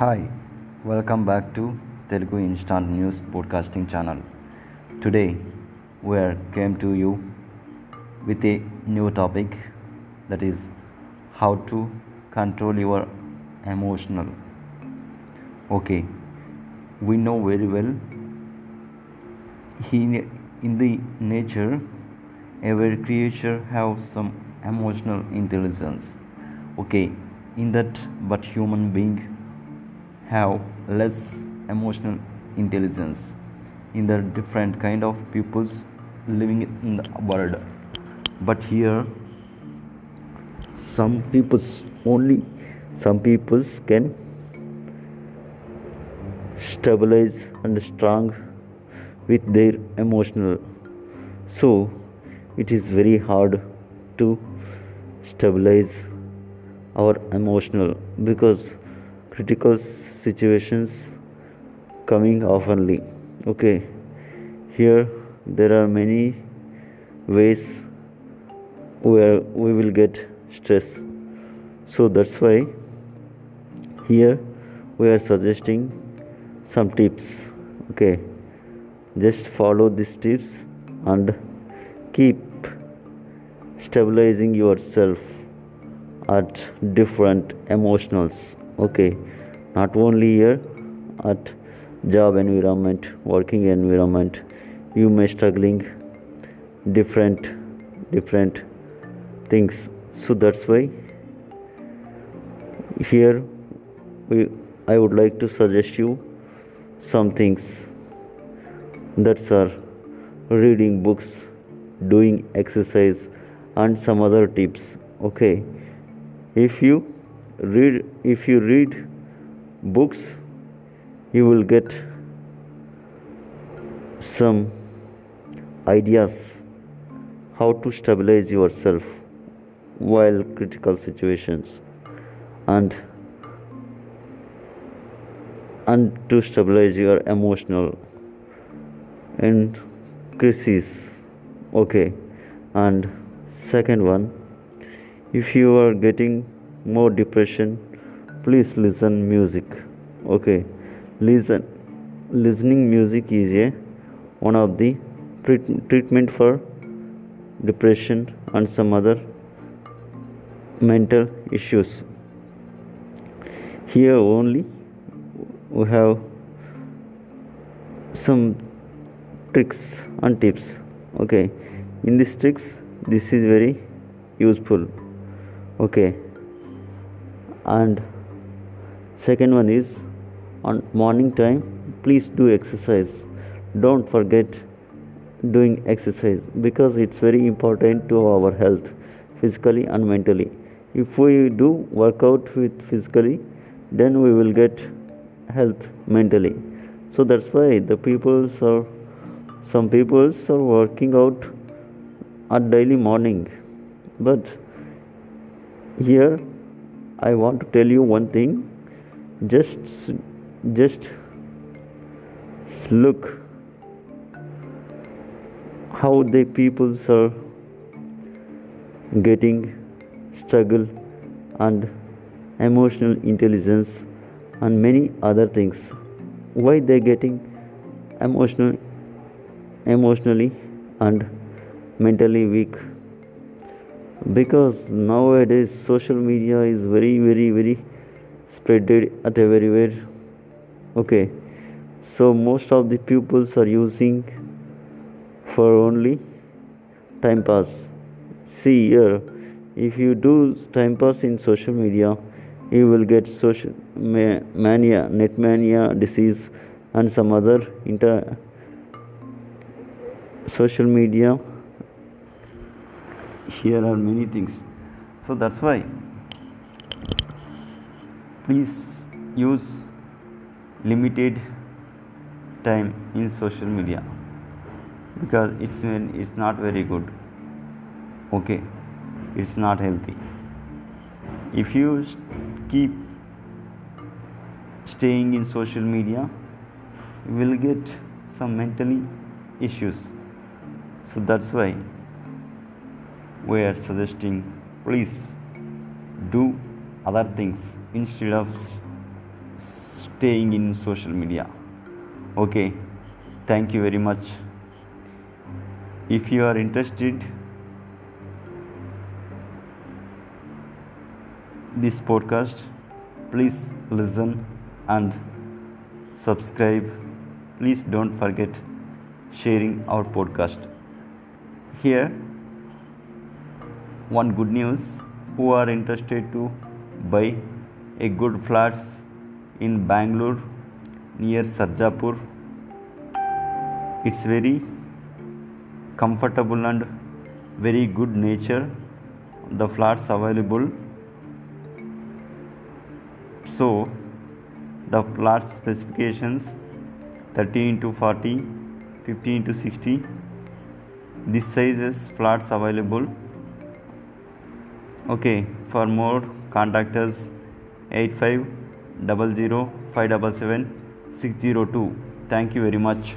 Hi, welcome back to Telugu Instant News Podcasting Channel. Today we are came to you with a new topic that is how to control your emotional. Okay, we know very well in, in the nature every creature have some emotional intelligence okay in that but human being have less emotional intelligence in the different kind of peoples living in the world. But here some peoples only some peoples can stabilize and strong with their emotional. So it is very hard to stabilize our emotional because critical situations coming oftenly okay? Here there are many ways where we will get stress. So that's why here we are suggesting some tips okay? Just follow these tips and keep stabilizing yourself at different emotionals okay not only here at job environment working environment you may struggling different different things. So that's why here we i would like to suggest you some things. That are reading books doing exercise and some other tips okay? If you read if you read books you will get some ideas how to stabilize yourself while critical situations and and to stabilize your emotional in crisis okay? And second one if you are getting more depression please listen music. Okay. Listen listening music is a one of the treat, treatment for depression and some other mental issues. Here only we have some tricks and tips. Okay. In these tricks this is very useful. Okay. And second one is on morning time please do exercise. Don't forget doing exercise because it's very important to our health physically and mentally. If we do workout with physically then we will get health mentally. So that's why the peoples are some peoples are working out at daily morning. But here i want to tell you one thing just just look how the peoples are getting struggle and emotional intelligence and many other things. Why they're getting emotional emotionally and mentally weak? Because nowadays social media is very very very spreaded at everywhere. Okay. So most of the pupils are using for only time pass. See here if you do time pass in social media you will get social mania net mania disease and some other inter social media. Here are many things. So that's why please use limited time in social media because it's it's not very good okay? It's not healthy. If you keep staying in social media you will get some mentally issues. So that's why we are suggesting please do other things instead of staying in social media. Okay? Thank you very much. If you are interested this podcast please listen and subscribe. Please don't forget sharing our podcast. Here one good news. Who are interested to buy a good flats in bangalore near sarjapur. It's very comfortable and very good nature the flats available. So the flat specifications 30 into 40 50 into 60 this sizes flats available okay for more contact us 85 00 577 602 thank you very much